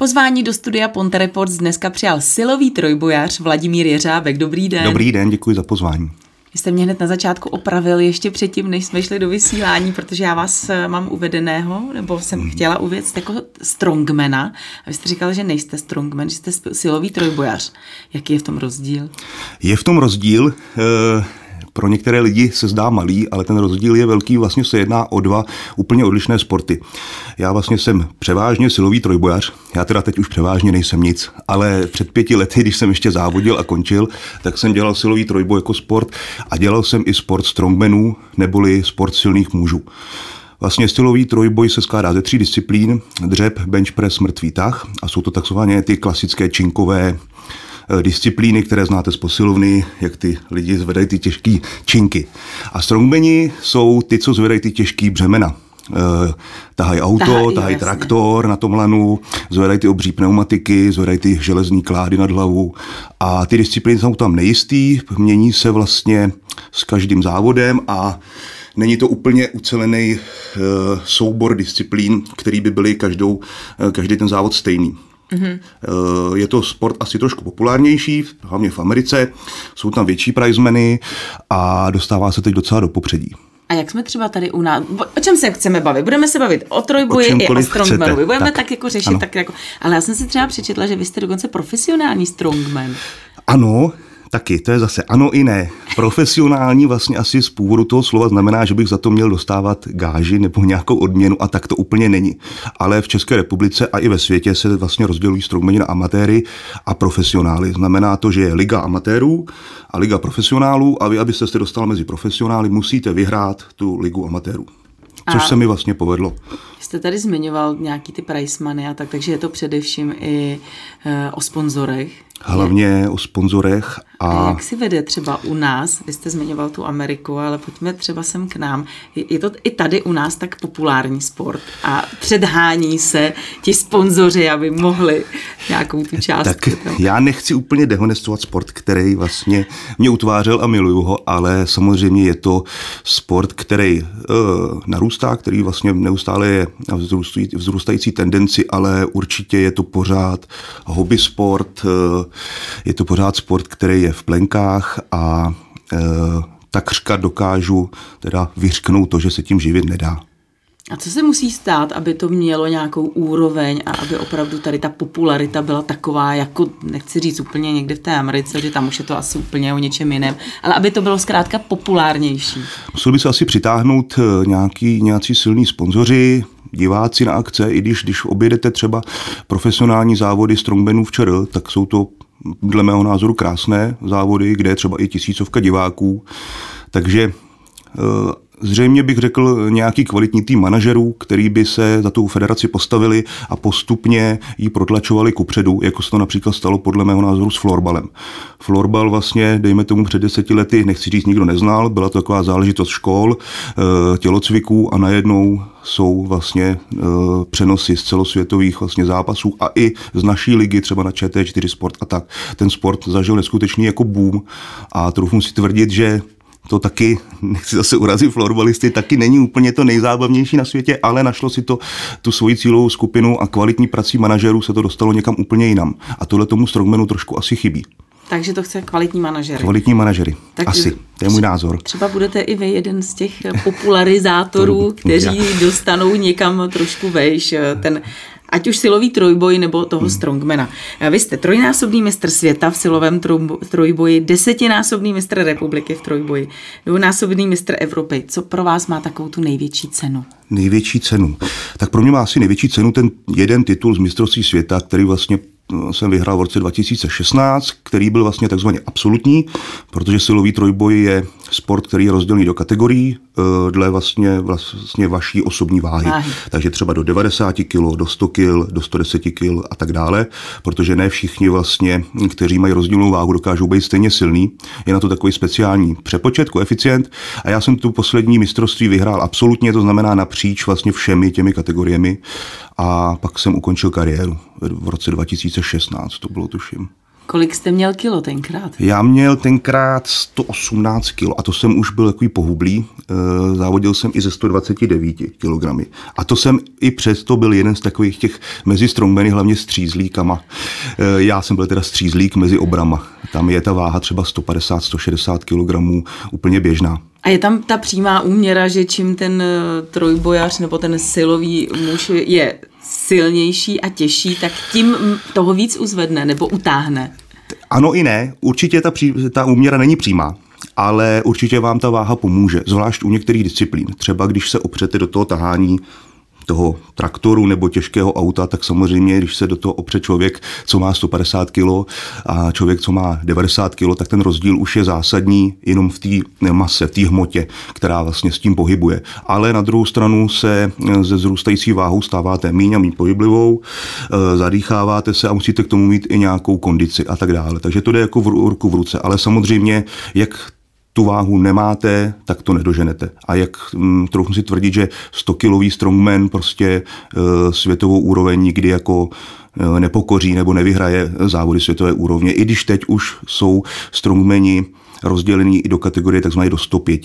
Pozvání do studia Ponte Reports dneska přijal silový trojbojař Vladimír Jeřábek. Dobrý den. Dobrý den, děkuji za pozvání. Vy jste mě hned na začátku opravil ještě předtím, než jsme šli do vysílání, protože já vás eh, mám uvedeného, nebo jsem mm. chtěla uvěct jako strongmana. A vy jste říkal, že nejste strongman, že jste silový trojbojař. Jaký je v tom rozdíl? Je v tom rozdíl. Pro některé lidi se zdá malý, ale ten rozdíl je velký. Vlastně se jedná o dva úplně odlišné sporty. Já vlastně jsem převážně silový trojbojař. Já teda teď už převážně nejsem nic, ale před pěti lety, když jsem ještě závodil a končil, tak jsem dělal silový trojboj jako sport a dělal jsem i sport strongmenů neboli sport silných mužů. Vlastně stylový trojboj se skládá ze tří disciplín, dřep, bench press, mrtvý tah a jsou to takzvané ty klasické činkové disciplíny, které znáte z posilovny, jak ty lidi zvedají ty těžké činky. A strongmeni jsou ty, co zvedají ty těžké břemena. Uh, tahají auto, tahají, tahají traktor na tom lanu, zvedají ty obří pneumatiky, zvedají ty železní klády nad hlavu a ty disciplíny jsou tam nejistý, mění se vlastně s každým závodem a není to úplně ucelený uh, soubor disciplín, který by byly každou, každý ten závod stejný. Mm-hmm. Je to sport asi trošku populárnější, hlavně v Americe, jsou tam větší prizemeny a dostává se teď docela do popředí. A jak jsme třeba tady u nás, o čem se chceme bavit? Budeme se bavit o trojboji i o strongmanu. Budeme tak, tak jako řešit, ano. tak jako, ale já jsem si třeba přečetla, že vy jste dokonce profesionální strongman. Ano, Taky, to je zase ano i ne. Profesionální vlastně asi z původu toho slova znamená, že bych za to měl dostávat gáži nebo nějakou odměnu a tak to úplně není. Ale v České republice a i ve světě se vlastně rozdělují strongmeni na amatéry a profesionály. Znamená to, že je liga amatérů a liga profesionálů a vy, abyste se dostal mezi profesionály, musíte vyhrát tu ligu amatérů. Což a se mi vlastně povedlo. Jste tady zmiňoval nějaký ty price money a tak, takže je to především i e, o sponzorech. Hlavně o sponzorech. A... a jak si vede třeba u nás, vy jste zmiňoval tu Ameriku, ale pojďme třeba sem k nám. Je to i tady u nás tak populární sport a předhání se ti sponzoři, aby mohli nějakou tu část. Tak já nechci úplně dehonestovat sport, který vlastně mě utvářel a miluju ho, ale samozřejmě je to sport, který uh, narůstá, který vlastně neustále je vzrůstající tendenci, ale určitě je to pořád hobby sport, uh, je to pořád sport, který je v plenkách a e, takřka dokážu teda vyřknout to, že se tím živit nedá. A co se musí stát, aby to mělo nějakou úroveň a aby opravdu tady ta popularita byla taková, jako nechci říct úplně někde v té Americe, že tam už je to asi úplně o něčem jiném, ale aby to bylo zkrátka populárnější. Musel by se asi přitáhnout e, nějaký, nějací silní sponzoři, diváci na akce, i když, když objedete třeba profesionální závody strongmenů v ČR, tak jsou to dle mého názoru krásné závody, kde je třeba i tisícovka diváků. Takže eh, Zřejmě bych řekl nějaký kvalitní tým manažerů, který by se za tu federaci postavili a postupně ji protlačovali kupředu, jako se to například stalo podle mého názoru s florbalem. Florbal vlastně, dejme tomu před deseti lety, nechci říct, nikdo neznal, byla to taková záležitost škol, eh, tělocviků a najednou jsou vlastně eh, přenosy z celosvětových vlastně zápasů a i z naší ligy, třeba na ČT4 Sport a tak. Ten sport zažil neskutečný jako boom a trochu si tvrdit, že to taky, nechci zase urazit florbalisty, taky není úplně to nejzábavnější na světě, ale našlo si to tu svoji cílovou skupinu a kvalitní prací manažerů se to dostalo někam úplně jinam. A tohle tomu strongmanu trošku asi chybí. Takže to chce kvalitní manažery. Kvalitní manažery, tak asi. To je můj názor. Třeba budete i vy jeden z těch popularizátorů, kteří dostanou někam trošku vejš ten ať už silový trojboj nebo toho hmm. strongmana. Vy jste trojnásobný mistr světa v silovém trojboji, desetinásobný mistr republiky v trojboji, dvounásobný mistr Evropy. Co pro vás má takovou tu největší cenu? Největší cenu. Tak pro mě má asi největší cenu ten jeden titul z mistrovství světa, který vlastně jsem vyhrál v roce 2016, který byl vlastně takzvaně absolutní, protože silový trojboj je sport, který je rozdělený do kategorií eh, dle vlastně, vlastně vaší osobní váhy. váhy. Takže třeba do 90 kg, do 100 kg, do 110 kg a tak dále, protože ne všichni vlastně, kteří mají rozdílnou váhu, dokážou být stejně silný. Je na to takový speciální přepočet, koeficient a já jsem tu poslední mistrovství vyhrál absolutně, to znamená napříč vlastně všemi těmi kategoriemi a pak jsem ukončil kariéru v roce 2016, to bylo tuším. Kolik jste měl kilo tenkrát? Já měl tenkrát 118 kilo a to jsem už byl takový pohublý. Eh, závodil jsem i ze 129 kilogramy. A to jsem i přesto byl jeden z takových těch mezi strongmeny, hlavně střízlíkama. Eh, já jsem byl teda střízlík mezi obrama. Tam je ta váha třeba 150-160 kg úplně běžná. A je tam ta přímá úměra, že čím ten eh, trojbojař nebo ten silový muž je silnější a těžší, tak tím toho víc uzvedne nebo utáhne? Ano i ne. Určitě ta, ta úměra není přímá ale určitě vám ta váha pomůže, zvlášť u některých disciplín. Třeba když se opřete do toho tahání toho traktoru nebo těžkého auta, tak samozřejmě, když se do toho opře člověk, co má 150 kg a člověk, co má 90 kg, tak ten rozdíl už je zásadní jenom v té mase, v té hmotě, která vlastně s tím pohybuje. Ale na druhou stranu se ze zrůstající váhou stáváte míň a míň pohyblivou, e, zadýcháváte se a musíte k tomu mít i nějakou kondici a tak dále. Takže to jde jako v ruku v ruce. Ale samozřejmě, jak tu váhu nemáte, tak to nedoženete. A jak hm, trochu si tvrdit, že 100-kilový strongman prostě e, světovou úroveň nikdy jako e, nepokoří nebo nevyhraje závody světové úrovně, i když teď už jsou strongmeni rozdělení i do kategorie tzv. do 105.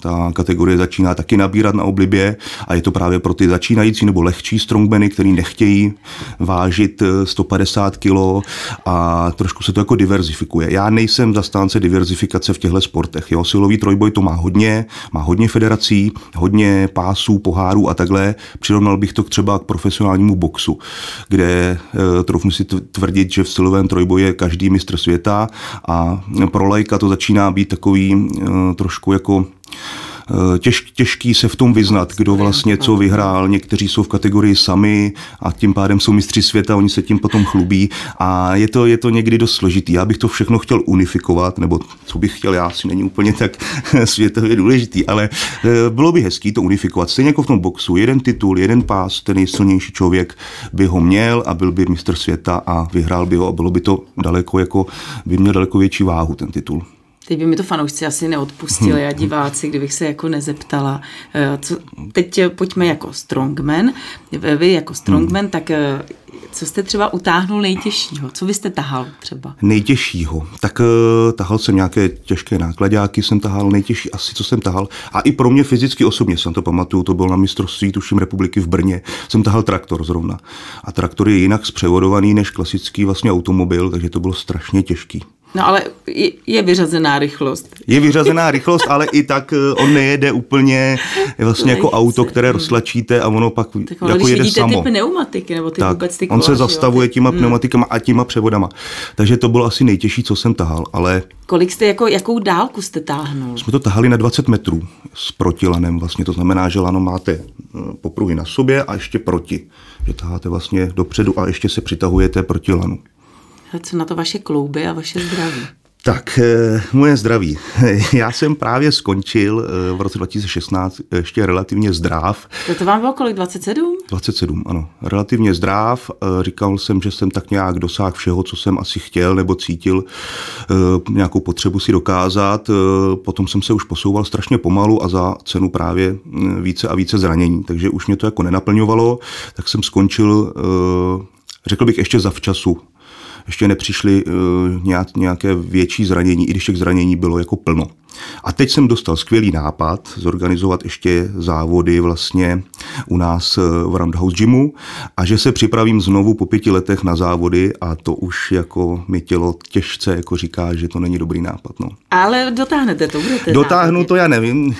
Ta kategorie začíná taky nabírat na oblibě a je to právě pro ty začínající nebo lehčí strongmeny, který nechtějí vážit 150 eh, kg a trošku se to jako diverzifikuje. Já nejsem zastánce diverzifikace v těchto sportech. Jo. Silový trojboj to má hodně, má hodně federací, hodně pásů, pohárů a takhle. Přirovnal bych to třeba k profesionálnímu boxu, kde e, trochu si tvrdit, že v silovém trojboji je každý mistr světa a pro lajka to začíná být takový e, trošku jako Eh, těž, těžký se v tom vyznat, kdo vlastně co vyhrál. Někteří jsou v kategorii sami a tím pádem jsou mistři světa, oni se tím potom chlubí a je to, je to někdy dost složitý. Já bych to všechno chtěl unifikovat, nebo co bych chtěl, já si není úplně tak světově důležitý, ale eh, bylo by hezký to unifikovat. Stejně jako v tom boxu, jeden titul, jeden pás, ten nejsilnější člověk by ho měl a byl by mistr světa a vyhrál by ho a bylo by to daleko jako, by měl daleko větší váhu ten titul. Teď by mi to fanoušci asi neodpustili a diváci, kdybych se jako nezeptala. Eh, co, teď pojďme jako strongman. Vy jako strongman, hmm. tak eh, co jste třeba utáhnul nejtěžšího? Co byste tahal třeba? Nejtěžšího? Tak uh, tahal jsem nějaké těžké nákladáky, jsem tahal nejtěžší asi, co jsem tahal. A i pro mě fyzicky osobně jsem to pamatuju, to bylo na mistrovství, tuším, republiky v Brně. Jsem tahal traktor zrovna. A traktor je jinak zpřevodovaný než klasický vlastně automobil, takže to bylo strašně těžký. No ale je, vyřazená rychlost. Je vyřazená rychlost, ale i tak eh, on nejede úplně vlastně jako auto, které roztlačíte a ono pak tak jako jede samo. ty pneumatiky nebo ty tak, vůbec ty kola, On se zastavuje jo, těma hmm. pneumatikama a těma převodama. Takže to bylo asi nejtěžší, co jsem tahal, ale... Kolik jste, jako, jakou dálku jste táhnul? Jsme to tahali na 20 metrů s protilanem vlastně, to znamená, že lano máte eh, popruhy na sobě a ještě proti. Že taháte vlastně dopředu a ještě se přitahujete proti lanu. Co na to vaše klouby a vaše zdraví? Tak, eh, moje zdraví. Já jsem právě skončil eh, v roce 2016 ještě relativně zdrav. To, to vám bylo kolik, 27? 27, ano. Relativně zdrav. Eh, říkal jsem, že jsem tak nějak dosáhl všeho, co jsem asi chtěl nebo cítil nějakou potřebu si dokázat. Potom jsem se už posouval strašně pomalu a za cenu právě více a více zranění. Takže už mě to jako nenaplňovalo, tak jsem skončil řekl bych ještě za včasu ještě nepřišly uh, nějaké větší zranění, i když těch zranění bylo jako plno. A teď jsem dostal skvělý nápad zorganizovat ještě závody vlastně u nás eh, v Roundhouse Gymu a že se připravím znovu po pěti letech na závody a to už jako mi tělo těžce jako říká, že to není dobrý nápad. No. Ale dotáhnete to, budete Dotáhnu závody. to, já nevím,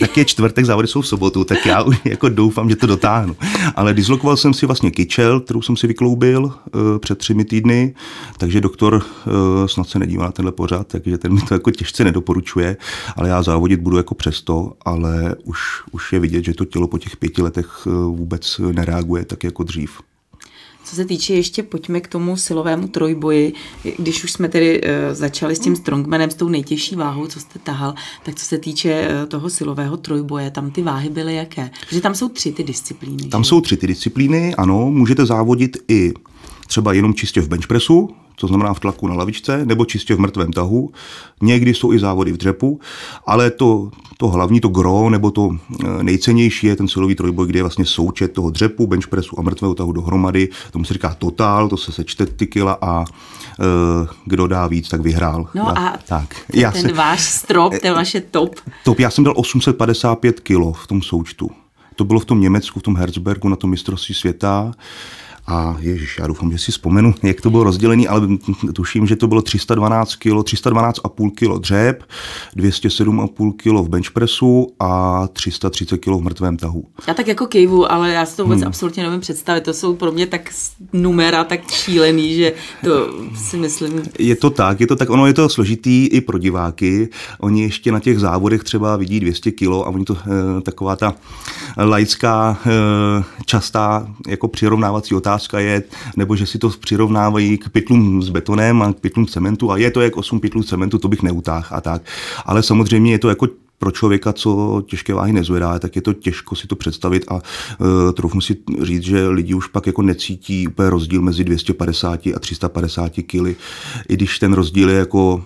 tak je čtvrtek, závody jsou v sobotu, tak já už jako doufám, že to dotáhnu. Ale dislokoval jsem si vlastně kyčel, kterou jsem si vykloubil uh, před třemi týdny, takže doktor uh, snad se nedívá na tenhle pořád, takže ten mi to jako těžce nedoporučuje ale já závodit budu jako přesto, ale už, už je vidět, že to tělo po těch pěti letech eh, vůbec nereaguje tak jako dřív. Co se týče ještě, pojďme k tomu silovému trojboji. Když už jsme tedy uh, začali s tím strongmanem, s tou nejtěžší váhou, co jste tahal, tak co se týče uh, toho silového trojboje, tam ty váhy byly jaké? Protože tam jsou tři ty disciplíny. Tam že? jsou tři ty disciplíny, ano. Můžete závodit i třeba jenom čistě v benchpressu, to znamená v tlaku na lavičce, nebo čistě v mrtvém tahu. Někdy jsou i závody v dřepu, ale to, to hlavní, to gro, nebo to eh, nejcennější je ten silový trojboj, kde je vlastně součet toho dřepu, bench pressu a mrtvého tahu dohromady. Tomu se říká totál, to se sečte ty kila a uh, kdo dá víc, tak vyhrál. No já, a tak. ten já se, váš strop, ten vaše top. Top, já jsem dal 855 kilo v tom součtu. To bylo v tom Německu, v tom Herzbergu na tom mistrovství světa. A ježiš, já doufám, že si vzpomenu, jak to bylo rozdělené, ale tuším, že to bylo 312 kg, 312,5 kg dřeb, 207,5 kg v benchpressu a 330 kg v mrtvém tahu. Já tak jako kejvu, ale já si to vůbec hmm. absolutně nevím představit. To jsou pro mě tak numera tak šílený, že to si myslím. Je to tak, je to tak, ono je to složitý i pro diváky. Oni ještě na těch závodech třeba vidí 200 kg a oni to e, taková ta laická, e, častá jako přirovnávací otázka otázka je, nebo že si to přirovnávají k pytlům s betonem a k pytlům cementu a je to jak 8 pytlů cementu, to bych neutáhl a tak. Ale samozřejmě je to jako pro člověka, co těžké váhy nezvedá, tak je to těžko si to představit a uh, trochu si říct, že lidi už pak jako necítí úplně rozdíl mezi 250 a 350 kg, i když ten rozdíl je jako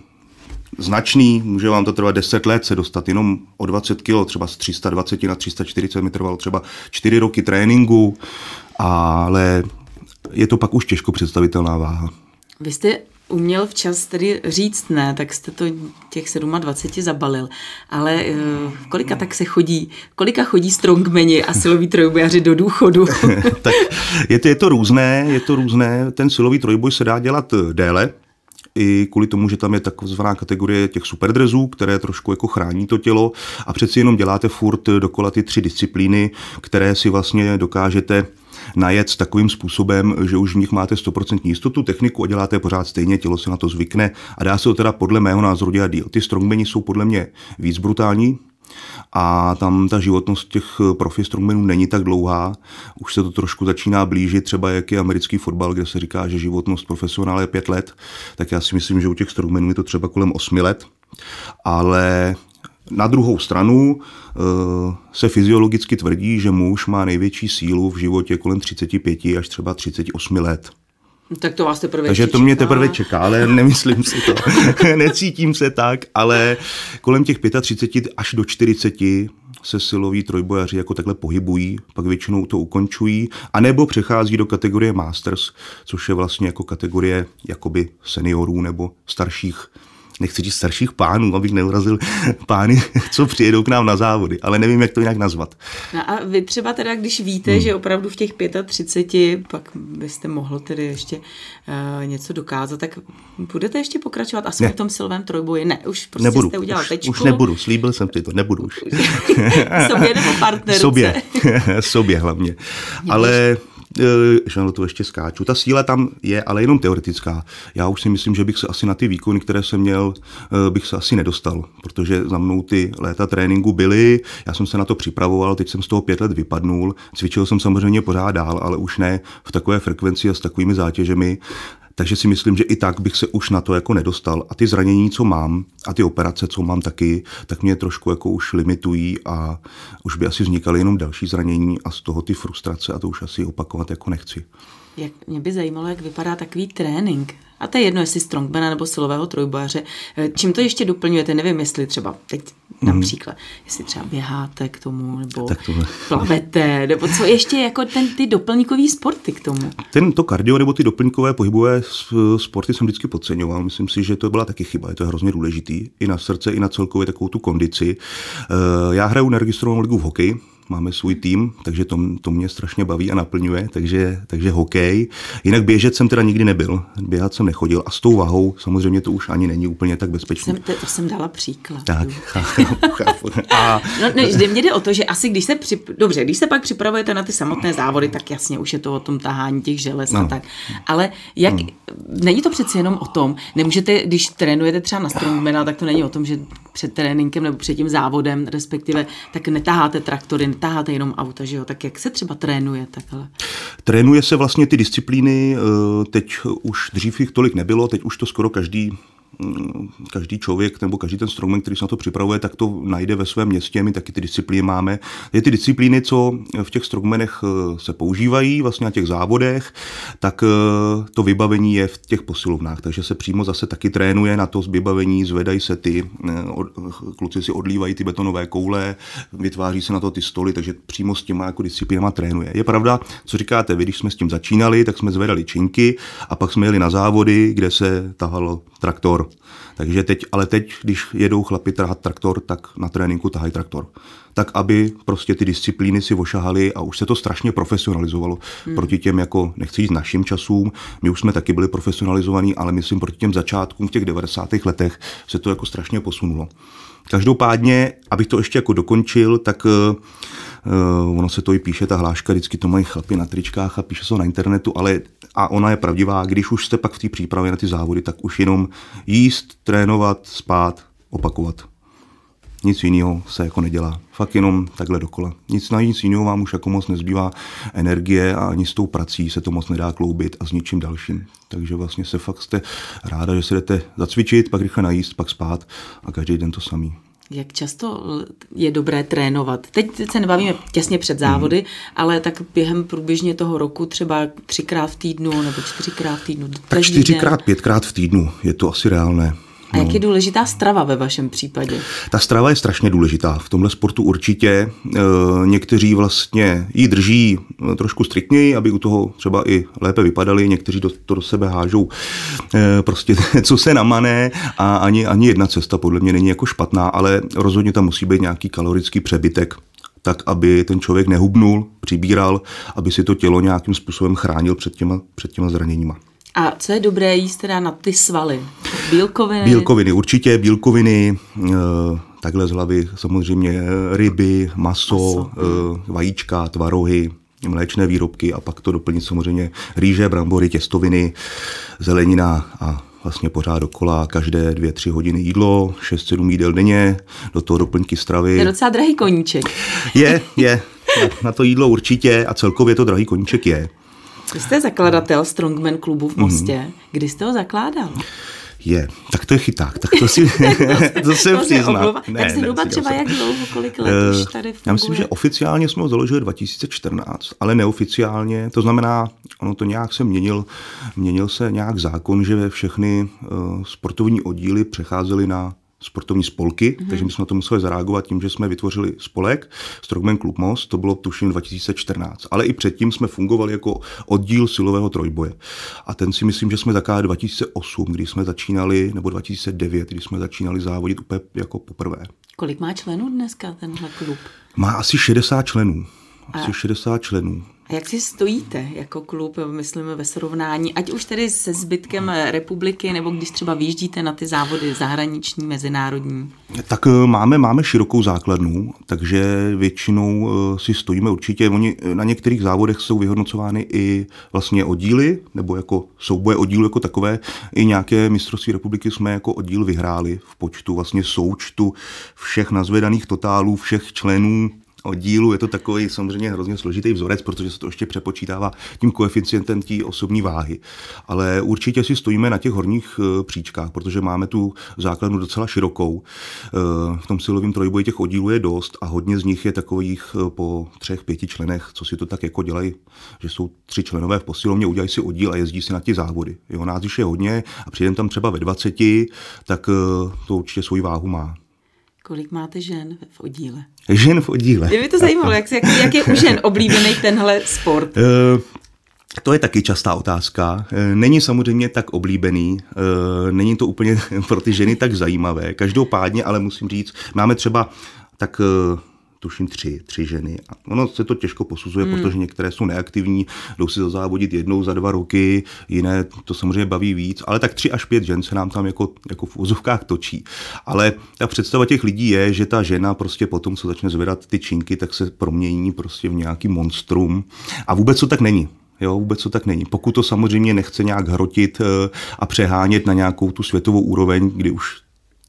značný, může vám to trvat 10 let se dostat jenom o 20 kg, třeba z 320 na 340 mi trvalo třeba 4 roky tréninku, ale je to pak už těžko představitelná váha. Vy jste uměl včas tedy říct ne, tak jste to těch 27 zabalil. Ale uh, kolika tak se chodí, kolika chodí strongmeni a siloví trojbojaři do důchodu? tak je to, je to různé, je to různé. Ten silový trojboj se dá dělat déle, i kvůli tomu, že tam je takzvaná kategorie těch superdrezů, které trošku jako chrání to tělo a přeci jenom děláte furt dokola ty tři disciplíny, které si vlastně dokážete najet takovým způsobem, že už v nich máte 100% jistotu, techniku a děláte pořád stejně, tělo se na to zvykne a dá se to teda podle mého názoru dělat díl. Ty strongmeni jsou podle mě víc brutální, a tam ta životnost těch profi strongmenů není tak dlouhá. Už se to trošku začíná blížit, třeba jak je americký fotbal, kde se říká, že životnost profesionála je pět let, tak já si myslím, že u těch strongmenů je to třeba kolem osmi let. Ale na druhou stranu eh, se fyziologicky tvrdí, že muž má největší sílu v životě kolem 35 až třeba 38 let. Tak to vás teprve Takže to mě teprve čeká, ale nemyslím si to. Necítím se tak, ale kolem těch 35 až do 40 se siloví trojbojaři jako takhle pohybují, pak většinou to ukončují, anebo přechází do kategorie Masters, což je vlastně jako kategorie jakoby seniorů nebo starších nechci říct starších pánů, abych neurazil pány, co přijedou k nám na závody, ale nevím, jak to jinak nazvat. No a vy třeba teda, když víte, hmm. že opravdu v těch 35, pak byste mohl tedy ještě uh, něco dokázat, tak budete ještě pokračovat aspoň ne. v tom silvém trojboji? Ne, už prostě nebudu, jste udělal už, tečku. Už nebudu, slíbil jsem ti to, nebudu už. Sobě nebo partnerce? Sobě, sobě hlavně. Ale že na to ještě skáču. Ta síla tam je, ale jenom teoretická. Já už si myslím, že bych se asi na ty výkony, které jsem měl, eh, bych se asi nedostal, protože za mnou ty léta tréninku byly, já jsem se na to připravoval, teď jsem z toho pět let vypadnul, cvičil jsem samozřejmě pořád dál, ale už ne v takové frekvenci a s takovými zátěžemi. Takže si myslím, že i tak bych se už na to jako nedostal. A ty zranění, co mám, a ty operace, co mám taky, tak mě trošku jako už limitují a už by asi vznikaly jenom další zranění a z toho ty frustrace a to už asi opakovat jako nechci. Jak, mě by zajímalo, jak vypadá takový trénink. A to je jedno, jestli strongmana nebo silového trojbojaře. Eh, čím to ještě doplňujete? Nevím, jestli třeba teď mhm. například, jestli třeba běháte k tomu, nebo tak to... plavete, nebo co ještě jako ten, ty doplňkový sporty k tomu? Ten to kardio nebo ty doplňkové pohybové sporty jsem vždycky podceňoval. Myslím si, že to byla taky chyba. Je to hrozně důležitý i na srdce, i na celkově takovou tu kondici. Eh, já hraju neregistrovanou ligu v hokeji, máme svůj tým, takže to, to mě strašně baví a naplňuje, takže, takže hokej. Jinak běžet jsem teda nikdy nebyl, běhat jsem nechodil a s tou vahou samozřejmě to už ani není úplně tak bezpečné. Jsem, to, to jsem dala příklad. Tak, chápu, A... No, ne, mě jde o to, že asi když se, přip... dobře, když se pak připravujete na ty samotné závody, tak jasně už je to o tom tahání těch želez no. a tak. Ale jak, hmm. není to přeci jenom o tom, nemůžete, když trénujete třeba na strongmana, tak to není o tom, že před tréninkem nebo před tím závodem, respektive, tak netaháte traktory, netaháte jenom auta, že jo? Tak jak se třeba trénuje takhle? Trénuje se vlastně ty disciplíny, eh, teď už dřív jich tolik nebylo, teď už to skoro každý každý člověk nebo každý ten strongman, který se na to připravuje, tak to najde ve svém městě. My taky ty disciplíny máme. Je ty disciplíny, co v těch strongmenech eh, se používají, vlastně na těch závodech, tak eh, to vybavení je v těch posilovnách. Takže se přímo zase taky trénuje na to vybavení, zvedají se ty, kluci si odlívají ty betonové koule, vytváří se na to ty stoly, takže přímo s těma jako disciplínama trénuje. Je pravda, co říkáte, vy, když jsme s tím začínali, tak jsme zvedali činky a pak jsme jeli na závody, kde se tahalo traktor. Takže teď, ale teď, když jedou chlapi trhat traktor, tak na tréninku tahají traktor. Tak, aby prostě ty disciplíny si ošahali a už se to strašně profesionalizovalo. Hmm. Proti těm, jako nechci jít našim časům, my už jsme taky byli profesionalizovaní, ale myslím proti těm začátkům v těch 90. letech se to jako strašně posunulo. Každopádně, abych to ještě jako dokončil, tak uh, ono se to i píše, ta hláška, vždycky to mají chlapi na tričkách a píše se to na internetu, ale a ona je pravdivá, když už jste pak v té přípravě na ty závody, tak už jenom jíst, trénovat, spát, opakovat. Nic jiného se jako nedělá. Fakt jenom takhle dokola. Nic na nic jiného vám už jako moc nezbývá energie a ani s tou prací se to moc nedá kloubit a s ničím dalším. Takže vlastně se fakt jste ráda, že se jdete zacvičit, pak rychle najíst, pak spát a každý den to samý. Jak často je dobré trénovat? Teď se nebavíme těsně před závody, hmm. ale tak během průběžně toho roku třeba třikrát v týdnu nebo čtyřikrát v týdnu. Tak čtyřikrát, pětkrát v týdnu je to asi reálné. A jak je důležitá strava ve vašem případě? Ta strava je strašně důležitá. V tomhle sportu určitě e, někteří vlastně ji drží eh, trošku striktněji, aby u toho třeba i lépe vypadali. Někteří do, to do sebe hážou e, prostě co se namane a ani, ani jedna cesta podle mě není jako špatná, ale rozhodně tam musí být nějaký kalorický přebytek tak aby ten člověk nehubnul, přibíral, aby si to tělo nějakým způsobem chránil před těma, před těma zraněníma. A co je dobré jíst teda na ty svaly? Bílkoviny? Bílkoviny, určitě bílkoviny, eh, takhle z hlavy samozřejmě ryby, maso, maso. Eh, vajíčka, tvarohy, mléčné výrobky a pak to doplnit samozřejmě rýže, brambory, těstoviny, zelenina a vlastně pořád dokola, každé dvě, tři hodiny jídlo, šest, sedm jídel denně, do toho doplňky stravy. To je docela drahý koníček. Je, je. Na to jídlo určitě a celkově to drahý koníček je. Vy jste zakladatel Strongman klubu v Mostě. Mm-hmm. Kdy jste ho zakládal? Je, tak to je chyták, tak to si to se přiznám. Ne, tak se hruba třeba jak dlouho, kolik let uh, už tady funguje? Já myslím, že oficiálně jsme ho založili 2014, ale neoficiálně, to znamená, ono to nějak se měnil, měnil se nějak zákon, že všechny uh, sportovní oddíly přecházely na sportovní spolky, mm-hmm. takže my jsme na to museli zareagovat tím, že jsme vytvořili spolek Strongman Club Most, to bylo tuším 2014, ale i předtím jsme fungovali jako oddíl silového trojboje. A ten si myslím, že jsme zakázali 2008, kdy jsme začínali, nebo 2009, kdy jsme začínali závodit úplně jako poprvé. Kolik má členů dneska tenhle klub? Má asi 60 členů. Asi A... 60 členů. Jak si stojíte jako klub, myslím, ve srovnání, ať už tedy se zbytkem republiky, nebo když třeba vyjíždíte na ty závody zahraniční, mezinárodní? Tak eh, máme, máme širokou základnu, takže většinou eh, si stojíme určitě. Oni eh, na některých závodech jsou vyhodnocovány i vlastně oddíly, nebo jako souboje oddílu jako takové. I nějaké mistrovství republiky jsme jako oddíl vyhráli v počtu vlastně součtu všech nazvedaných totálů, všech členů oddílu. Je to takový samozřejmě hrozně složitý vzorec, protože se to ještě přepočítává tím koeficientem té osobní váhy. Ale určitě si stojíme na těch horních eh, příčkách, protože máme tu základnu docela širokou. Eh, v tom silovém trojboji těch oddílů je dost a hodně z nich je takových eh, po třech, pěti členech, co si to tak jako dělají, že jsou tři členové v posilovně, udělají si oddíl a jezdí si na ty závody. Jo, nás je hodně a přijdem tam třeba ve 20, tak to určitě svoji váhu má. Kolik máte žen v oddíle? Žen v oddíle. Mě by to zajímalo, jak, jak, jak je u žen oblíbený tenhle sport? Uh, to je taky častá otázka. Eh, není samozřejmě tak oblíbený, eh, není to úplně pro ty ženy tak zajímavé. Každopádně, ale musím říct, máme třeba tak tuším tři, tři ženy. A ono se to těžko posuzuje, hmm. protože některé jsou neaktivní, jdou si zazávodit jednou za dva roky, jiné to samozřejmě baví víc, ale tak tři až pět žen se nám tam jako, jako v úzovkách točí. Ale ta představa těch lidí je, že ta žena prostě potom, co začne zvedat ty činky, tak se promění prostě v nějaký monstrum. A vůbec to tak není. Jo, vůbec to tak není. Pokud to samozřejmě nechce nějak hrotit eh, a přehánět na nějakou tu světovou úroveň, kdy už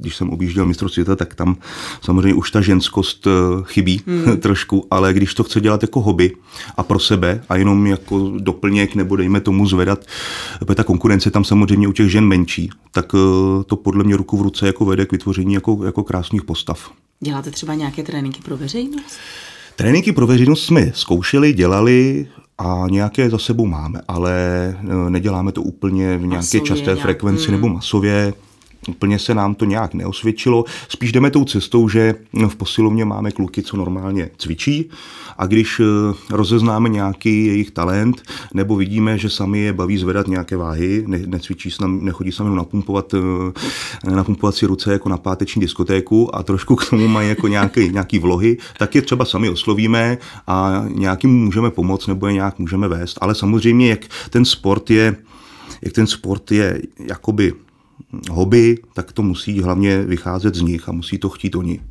když jsem objížděl mistro světa, tak tam samozřejmě už ta ženskost eh, chybí hmm. trošku, ale když to chce dělat jako hobby a pro sebe a jenom jako doplněk nebo dejme tomu zvedat, protože ta konkurence tam samozřejmě u těch žen menší, tak eh, to podle mě ruku v ruce jako vede k vytvoření jako, jako krásných postav. Děláte třeba nějaké tréninky pro veřejnost? Tréninky pro veřejnost jsme zkoušeli, dělali a nějaké za sebou máme, ale eh, neděláme to úplně v nějaké masově, časté nějak, frekvenci hmm. nebo masově. Úplně se nám to nějak neosvědčilo. Spíš jdeme tou cestou, že v posilovně máme kluky, co normálně cvičí a když eh, rozeznáme nějaký jejich talent nebo vidíme, že sami je baví zvedat nějaké váhy, ne, necvičí nechodí sami napumpovat, eh, napumpovat si ruce jako na páteční diskotéku a trošku k tomu mají jako nějaký, nějaký vlohy, tak je třeba sami oslovíme a nějakým můžeme pomoct nebo je nějak můžeme vést. Ale samozřejmě, jak ten sport je, jak ten sport je jakoby hobby, tak to musí hlavně vycházet z nich a musí to chtít oni.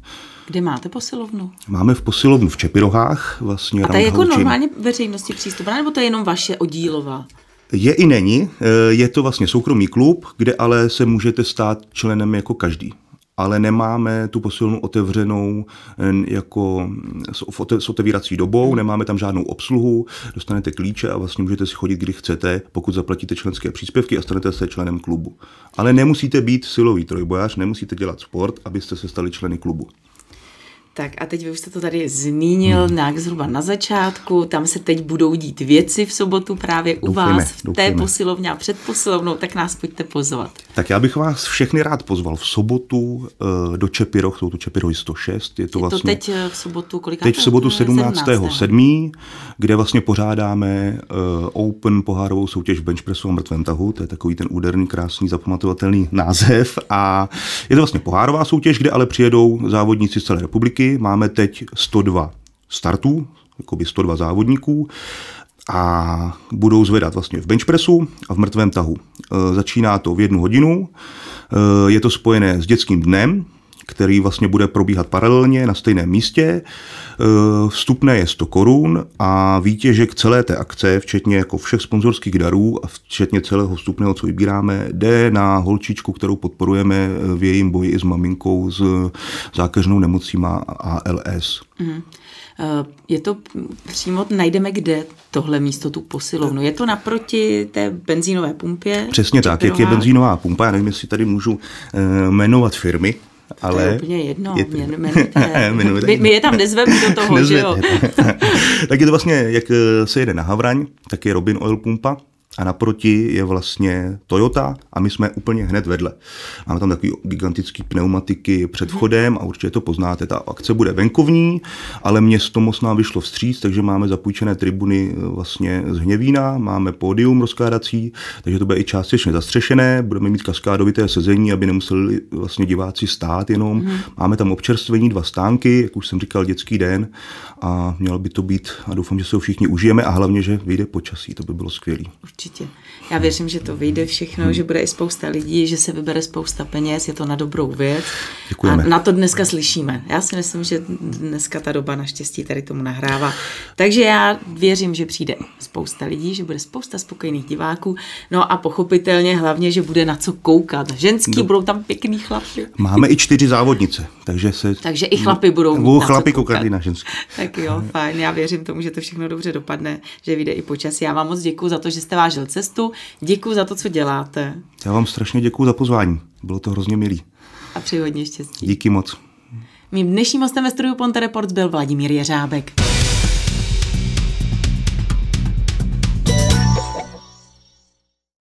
Kde máte posilovnu? Máme v posilovnu v Čepirohách. Vlastně a to je jako normálně veřejnosti přístupná, nebo to je jenom vaše oddílová? Je i není. Eh, je to vlastně soukromý klub, kde ale se můžete stát členem jako každý ale nemáme tu posilnu otevřenou jako s otevírací dobou, nemáme tam žádnou obsluhu, dostanete klíče a vlastně můžete si chodit, kdy chcete, pokud zaplatíte členské příspěvky a stanete se členem klubu. Ale nemusíte být silový trojbojář, nemusíte dělat sport, abyste se stali členy klubu. Tak a teď vy už jste to tady zmínil hmm. nějak zhruba na začátku, tam se teď budou dít věci v sobotu právě u doufujeme, vás v doufujeme. té posilovně a před posilovnou, tak nás pojďte pozvat. Tak já bych vás všechny rád pozval v sobotu uh, do Čepiroch, jsou to Čepirohy 106. Je to, je vlastně, to teď eh, v sobotu, kolik? Teď v sobotu 17. 17. 7. kde vlastně pořádáme uh, Open pohárovou soutěž v benchpressu a mrtvém tahu, to je takový ten úderný, krásný, zapamatovatelný název a je to vlastně pohárová soutěž, kde ale přijedou závodníci z celé republiky roky. Máme teď 102 startů, by 102 závodníků a budou zvedat vlastně v benchpressu a v mrtvém tahu. E, začíná to v jednu hodinu, e, je to spojené s dětským dnem, který vlastně bude probíhat paralelně na stejném místě. E, vstupné je 100 korun a výtěžek celé té akce, včetně jako všech sponzorských darů a včetně celého vstupného, co vybíráme, jde na holčičku, kterou podporujeme v jejím boji i s maminkou s zákeřnou nemocí má ALS. Mm. Je to přímo, najdeme kde tohle místo, tu posilovnu? Je to naproti té benzínové pumpě? Přesně tak, jak je benzínová pumpa, já nevím, jestli tady můžu jmenovat firmy, ale... To je úplně jedno, je to... jmenujte. my, my je tam nezveme do toho, že jo? tak je to vlastně, jak se jede na Havraň, tak je Robin Oil pumpa, a naproti je vlastně Toyota a my jsme úplně hned vedle. Máme tam takový gigantický pneumatiky před vchodem a určitě to poznáte. Ta akce bude venkovní, ale město moc nám vyšlo vstříc, takže máme zapůjčené tribuny eh, vlastně z Hněvína, máme pódium rozkládací, takže to bude i částečně zastřešené, budeme mít kaskádovité sezení, aby nemuseli vlastně diváci stát jenom. Mm. Máme tam občerstvení, dva stánky, jak už jsem říkal, dětský den a mělo by to být a doufám, že se ho všichni užijeme a hlavně, že vyjde počasí, to by bylo skvělé. Určitě. Já věřím, že to vyjde všechno, hmm. že bude i spousta lidí, že se vybere spousta peněz, je to na dobrou věc. Děkujeme. A na to dneska slyšíme. Já si myslím, že dneska ta doba naštěstí tady tomu nahrává. Takže já věřím, že přijde spousta lidí, že bude spousta spokojených diváků. No a pochopitelně hlavně, že bude na co koukat. Ženský no. budou tam pěkný chlapy. Máme i čtyři závodnice, takže se... Takže i chlapy budou Budou chlapy koukat na ženský. Tak jo, fajn. Já věřím tomu, že to všechno dobře dopadne, že vyjde i počasí. Já vám moc děkuji za to, že jste vážil cestu. Děkuji za to, co děláte. Já vám strašně děkuji za pozvání. Bylo to hrozně milý. A přeji hodně štěstí. Díky moc. Mým dnešním hostem ve studiu Ponte Reports byl Vladimír Jeřábek.